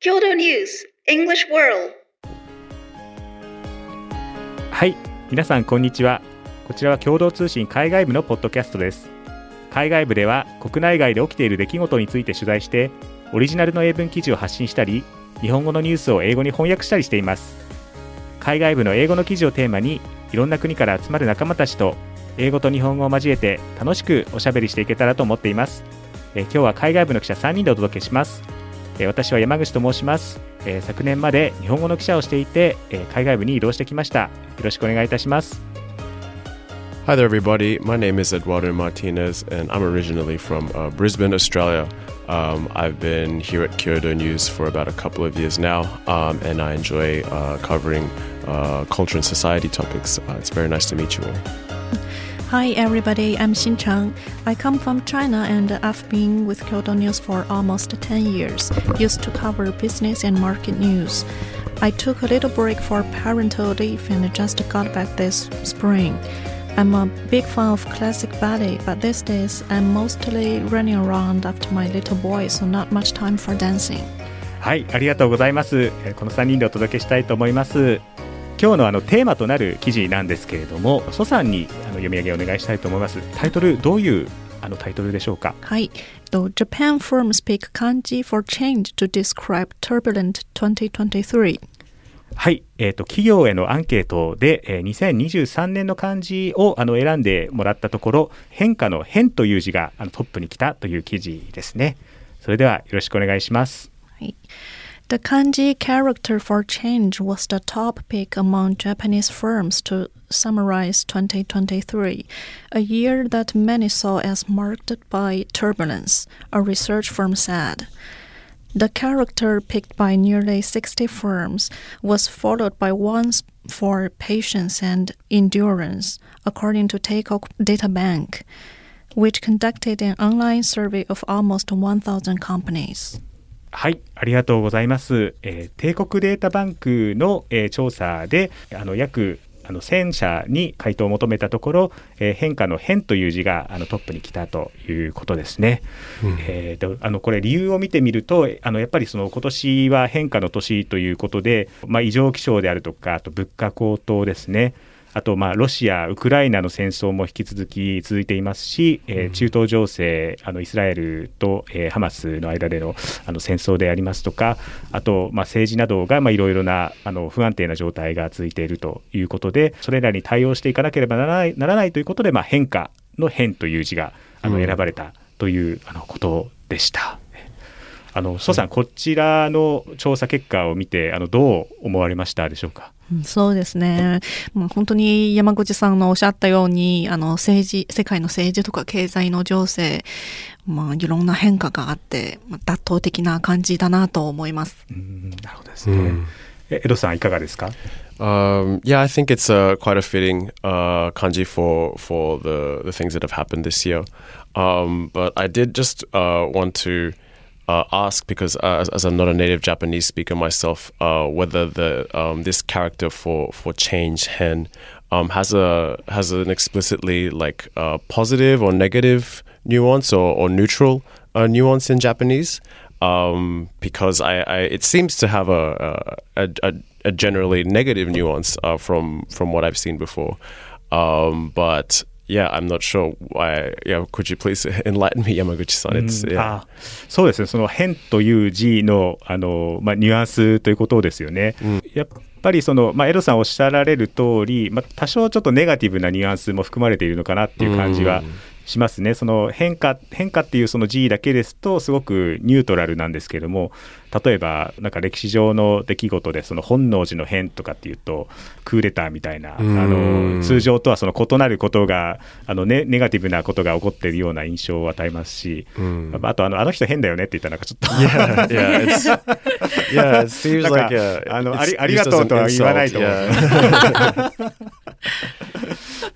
郷土ニュース English World. はい皆さんこんにちは。こちらは共同通信海外部のポッドキャストです。海外部では国内外で起きている出来事について取材してオリジナルの英文記事を発信したり日本語のニュースを英語に翻訳したりしています。海外部の英語の記事をテーマにいろんな国から集まる仲間たちと英語と日本語を交えて楽しくおしゃべりしていけたらと思っています。え今日は海外部の記者3人でお届けします。え私は山口と申しますえ昨年まで日本語の記者をしていてえ海外部に移動してきましたよろしくお願いいたします Hi there, everybody. My name is Eduardo Martinez, and I'm originally from uh, Brisbane, Australia. Um, I've been here at Kyoto News for about a couple of years now, um, and I enjoy uh, covering uh, culture and society topics. Uh, it's very nice to meet you all. Hi everybody, I'm Xin Chang. I come from China and I've been with Kyoto News for almost 10 years. Used to cover business and market news. I took a little break for parental leave and just got back this spring. I'm a big fan of classic ballet, but these days I'm mostly running around after my little boy, so not much time for dancing. はいありがとうございますえこの3人でお届けしたいと思います 今日のあのテーマとなる記事なんですけれども蘇さんにあの読み上げお願いしたいと思います。タイトルどういうあのタイトルでしょうか？はい。と Japan firm speak kanji for change to describe turbulent 2023. はい、えー、と企業へのアンケートで、えー2023年の漢字をあの選んでもらったところ変化の変という字があのトップに来たという記事ですね。それではよろしくお願いします。はい The kanji character for change was the top pick among Japanese firms to summarize 2023, a year that many saw as marked by turbulence, a research firm said. The character picked by nearly 60 firms was followed by ones for patience and endurance, according to Teikoku Data Bank, which conducted an online survey of almost 1,000 companies. はい、ありがとうございます。えー帝国データバンクの、えー調査で、あの約あの1000社に回答を求めたところ、えー変化の変という字があのトップに来たということですね。えーとあのこれ理由を見てみると、あのやっぱりその今年は変化の年ということで、まあ異常気象であるとか、あと物価高騰ですね。あと、まあ、ロシア、ウクライナの戦争も引き続き続いていますし、えー中東情勢、あのイスラエルと、えーハマスの間でのあの戦争でありますとか、あと、まあ、政治などがまあいろいろなあの不安定な状態が続いているということで、それらに対応していかなければならないならないということで、まあ、変化の変という字があの選ばれたという、あのことでした。あの蘇さん、こちらの調査結果を見て、あのどう思われましたでしょうか？うんそうですね。まあ、本当に山口さんのおっしゃったように、あの政治、世界の政治とか経済の情勢、まあいろんな変化があって、まあ、妥当的な感じだなと思います。うんなるほどですね。えエドさんいかがですか？Um, yeah, I think it's uh, quite a fitting uh, kanji for for the the things that have happened this year. Um, but I did just uh, want to uh, ask because uh, as, as I'm not a native Japanese speaker myself, uh, whether the um, this character for for change hen um, has a has an explicitly like uh, positive or negative nuance or, or neutral uh, nuance in Japanese. Um, because I, I, it seems to have a a, a, a generally negative nuance uh, from from what I've seen before. Um, but yeah, I'm not sure why. Yeah, could you please enlighten me, Yamaguchi-san? It's うん yeah. あそうですねその変という字のあの、まあ、ニュアンスということですよね。やっぱりその、まあ、エドさんおっしゃられる通り、まあ、多少ちょっとネガティブなニュアンスも含まれているのかなっていう感じはしますね。その変化変化っていうその字だけですとすごくニュートラルなんですけども例えばなんか歴史上の出来事でその本能寺の変とかっていうとクーデターみたいなあの通常とはその異なることがあの、ね、ネガティブなことが起こっているような印象を与えますし、あとあのあの人変だよねって言ったらなんかちょっと yeah, yeah, it's, yeah. It seems like uh, あのありありがとうとは言わないと思う。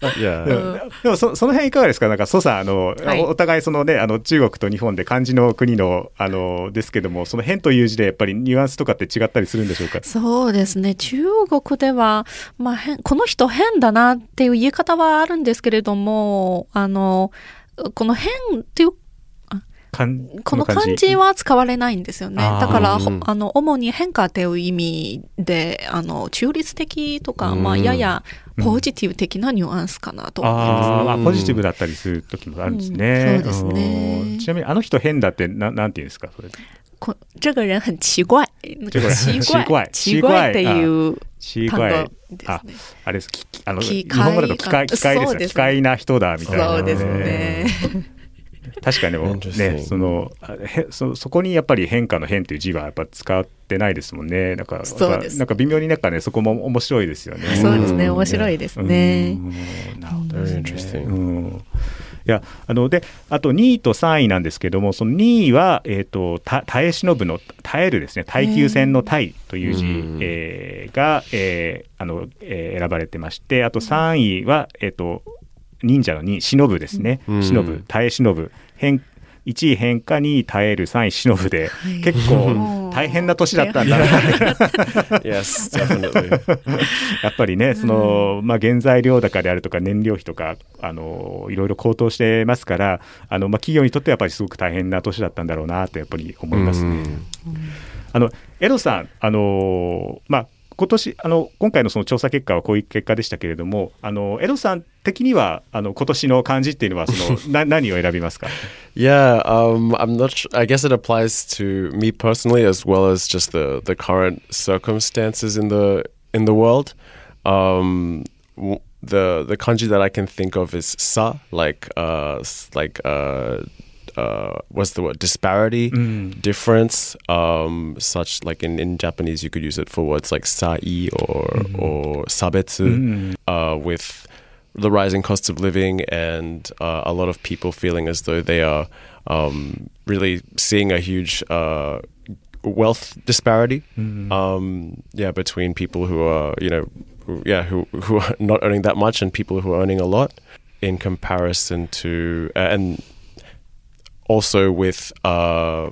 insult, Yeah. で.もでもそその辺いかがですか、なんか蘇さんあの、はいおお互いそのねあの中国と日本で漢字の国のあのですけども、その変という字でやっぱりニュアンスとかって違ったりするんでしょうか？そうですね。中国では、まあ変、この人変だなっていう言い方はあるんですけれども、あの、この変っていう、この漢字は使われないんですよね。だから、うんほあの、主に変化という意味で、あの、中立的とか、うんまあ、ややポジティブ的なニュアンスかなと思います。あー、まあ、うんポジティブだったりする時もあるんですね。うんそうですねうんちなみにあの人変だってななんて言うんですかそれ。こ这个人很奇怪。奇奇怪奇怪っていう奇単語怪ですね。あれですあの機日本語だと機械械機械です機械な人だみたいな。そうですね。確かにでも.ねそのあへそそこにやっぱり変化の変っていう字はやっぱ使ってないですもんねなんかそうですなんか微妙になんかねそこも面白いですよね。そうですね。うん面白いですね。うんなるほどね.うんいやあのであと2位と3位なんですけどもその2位は、えー、とた耐え忍ぶの耐えるですね耐久戦の耐という字、うんえーが、えーあのえー選ばれてましてあと3位は、えー、と忍者の2忍ぶですね、うん。忍ぶ。耐え忍ぶ。変1位変化2位耐える3位忍ぶで、い。結構 大変な年だったんだな。yes. やっぱりね、その、まあ、原材料高であるとか、燃料費とか、あの、いろいろ高騰してますから、あの、まあ、企業にとってはやっぱりすごく大変な年だったんだろうなと、やっぱり思いますね。あの、エドさん、あの、まあ、今年あの今回のその調査結果はこういう結果でしたけれども、あのエドさん的にはあの今年の漢字っていうのはそのな何を選びますか。Yeah, um, I'm not. Sh- I guess it applies to me personally as well as just the the current circumstances in the in the world. Um, the the kanji that I can think of is sa, like uh, like uh, uh, what's the word? Disparity, difference. Um, such like in, in Japanese, you could use it for words like sai or or sabetsu. Uh, with the rising cost of living and uh, a lot of people feeling as though they are um, really seeing a huge uh, wealth disparity. Um, yeah, between people who are you know, who, yeah, who who are not earning that much and people who are earning a lot, in comparison to uh, and also with uh,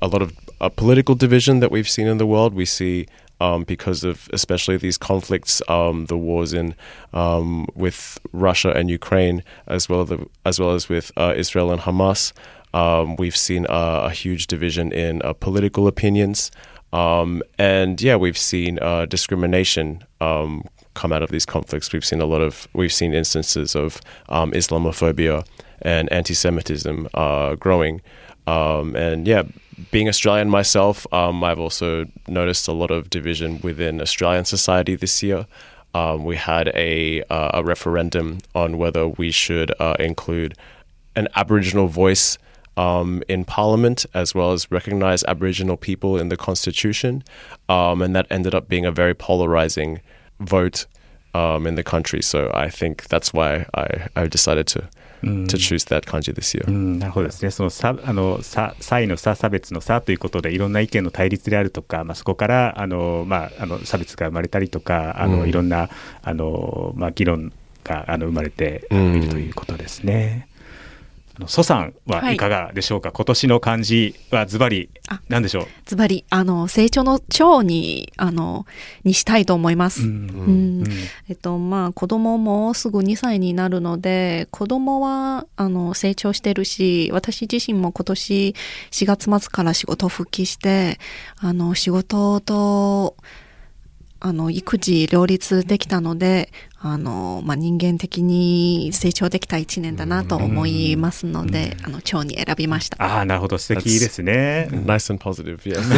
a lot of uh, political division that we've seen in the world. We see um, because of especially these conflicts, um, the wars in um, with Russia and Ukraine, as well the, as well as with uh, Israel and Hamas. Um, we've seen a huge division in uh, political opinions, um, and yeah, we've seen uh, discrimination um, come out of these conflicts. We've seen a lot of we've seen instances of Islamophobia and anti-Semitism are growing, um, and yeah, being Australian myself, um, I've also noticed a lot of division within Australian society this year. Um, we had a uh, a referendum on whether we should uh, include an Aboriginal voice um, in Parliament, as well as recognize Aboriginal people in the Constitution, um, and that ended up being a very polarizing vote um, in the country. So I think that's why I, I decided to to choose that kanji this year. うん、なるほどですね。その差あの差差異の差差別の差ということでいろんな意見の対立であるとか、まあそこからあのまああの差別が生まれたりとか、あの、うんいろんなあのまあ議論があの生まれていうんるということですね。蘇さんはいかがでしょうか？今年の漢字はズバリあなんでしょう？ズバリ、あの、成長の長に、あの、にしたいと思います。うんうんえっと、まあ、子供もすぐ2歳になるので、子供は、あの、成長してるし、私自身も今年4月末から仕事復帰して、あの、仕事と、あの、育児両立できたので、あの、まあ、人間的に成長できた1年だなと思いますので、あの、長に選びました。ああなるほど素敵ですね。Nice and positive, yes.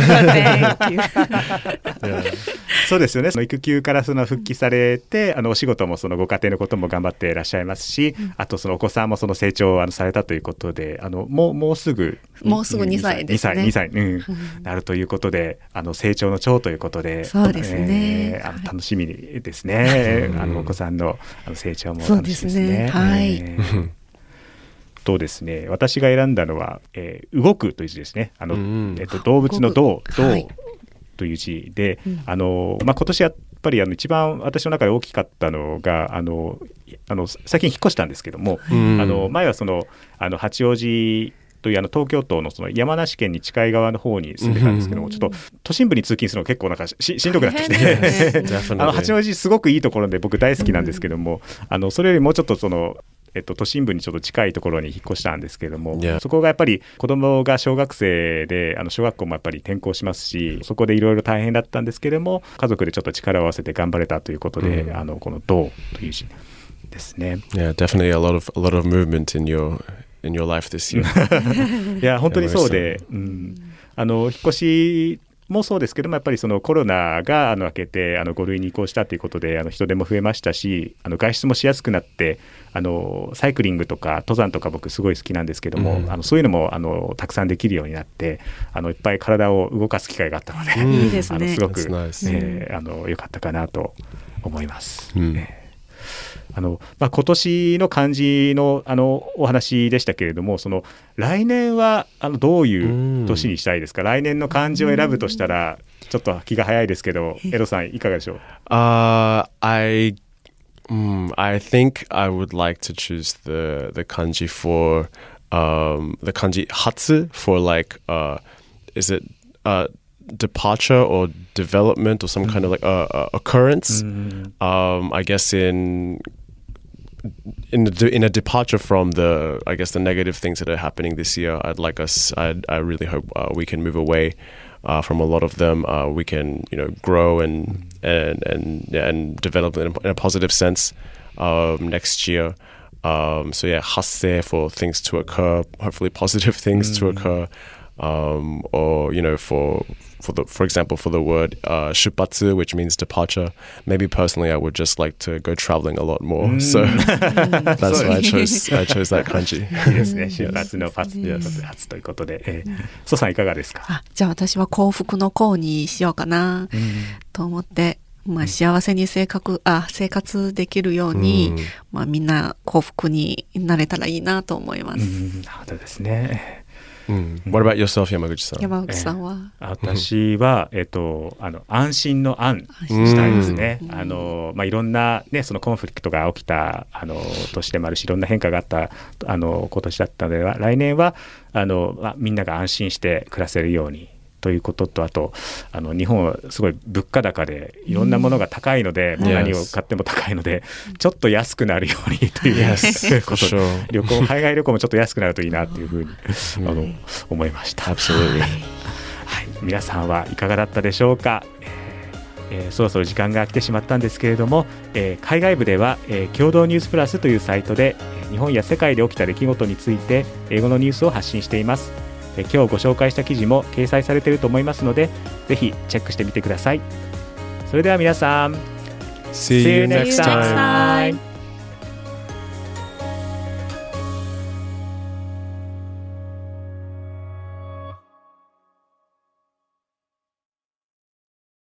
Thank you. そうですよね。その育休からその復帰されて、あのお仕事もそのご家庭のことも頑張っていらっしゃいますし、あとそのお子さんもその成長をあのされたということで、あのもうもうすぐもうすぐ2歳ですね。2歳、2歳、うん、なるということで、あの成長の長ということで、そうですね。えーあのはい。楽しみですね。あのお子さんのあの成長も楽しみですね。そうですね。はい。えー。とですね、私が選んだのは、えー動くという字ですね。あの、うんえっと動物の動、動、はいという字で、あのまあ、今年やっぱりあの一番私の中で大きかったのがあのあの最近引っ越したんですけども、うん。あの前はそのあの八王子というあの東京都のその山梨県に近い側の方に住んでたんですけども、うん。ちょっと都心部に通勤するの結構なんかししんどくなってきて。ね. あの八王子すごくいいところで僕大好きなんですけども、あのそれよりもうちょっとそのえっと、都心部にちょっと近いところに引っ越したんですけれども、Yeah. そこがやっぱり子供が小学生であの小学校もやっぱり転校しますしそこでいろいろ大変だったんですけれども家族でちょっと力を合わせて頑張れたということで、うんあのこの「道」という字ですね。Yeah, definitely a lot of a lot of movement in your in your life this year. いや本当にそうで、うん、あの引っ越しもそうですけどもやっぱりそのコロナがあの明けてあの5類に移行したということであの人手も増えましたしあの外出もしやすくなってあのサイクリングとか登山とか僕すごい好きなんですけども、うんあのそういうのもあのたくさんできるようになってあのいっぱい体を動かす機会があったので、うんいいですねあのす。ごく、nice. えーあの良かったかなと思います。うんえーあのまあ、今年の漢字のあのお話でしたけれどもその来年はあのどういう年にしたいですか、来年の漢字を選ぶとしたらちょっと気が早いですけどエドさんいかがでしょう Uh, I, mm, I think I would like to choose the the kanji for um, the kanji hatsu for like uh, is it uh, departure or development or some kind of like uh, uh, occurrence? Um, I guess in in a, in a departure from the I guess the negative things that are happening this year, I'd like us. I I really hope uh, we can move away uh, from a lot of them. Uh, we can you know grow and and and and develop in a, in a positive sense um, next year. Um, so yeah, hasse for things to occur, hopefully positive things to occur, um, or you know for for the for example for the word uh, shupatsu, which means departure. Maybe personally, I would just like to go traveling a lot more. So that's why I chose I chose that kanji. いいですね出発の発 Yes. 発ということで、えー、ソさんいかがですか、あ、じゃあ私は幸福の幸にしようかなと思って、まあ幸せに生活、あ、生活できるように、うんまあみんな幸福になれたらいいなと思います。うんなるほどですね。Mm. What about yourself, Yamaguchi-san? 山口さんは、私は、えっと、あの安心の安したいですね。あのまあ、いろんな、ね、そのコンフリクトが起きたあの年でもあるしいろんな変化があったあの今年だったので来年はあの、まあ、みんなが安心して暮らせるように。ということとあとあの日本はすごい物価高でいろんなものが高いので、もう何を買っても高いので、ちょっと安くなるようにということ sure. 旅行海外旅行もちょっと安くなるといいなというふうにあの思いました。Absolutely. はい、皆さんはいかがだったでしょうか、えーえーそろそろ時間が来てしまったんですけれども、えー海外部では、えー共同ニュースプラスというサイトでえー日本や世界で起きた出来事について英語のニュースを発信しています、えー今日ご紹介した記事も掲載されていると思いますのでぜひチェックしてみてくださいそれでは皆さん See you next time.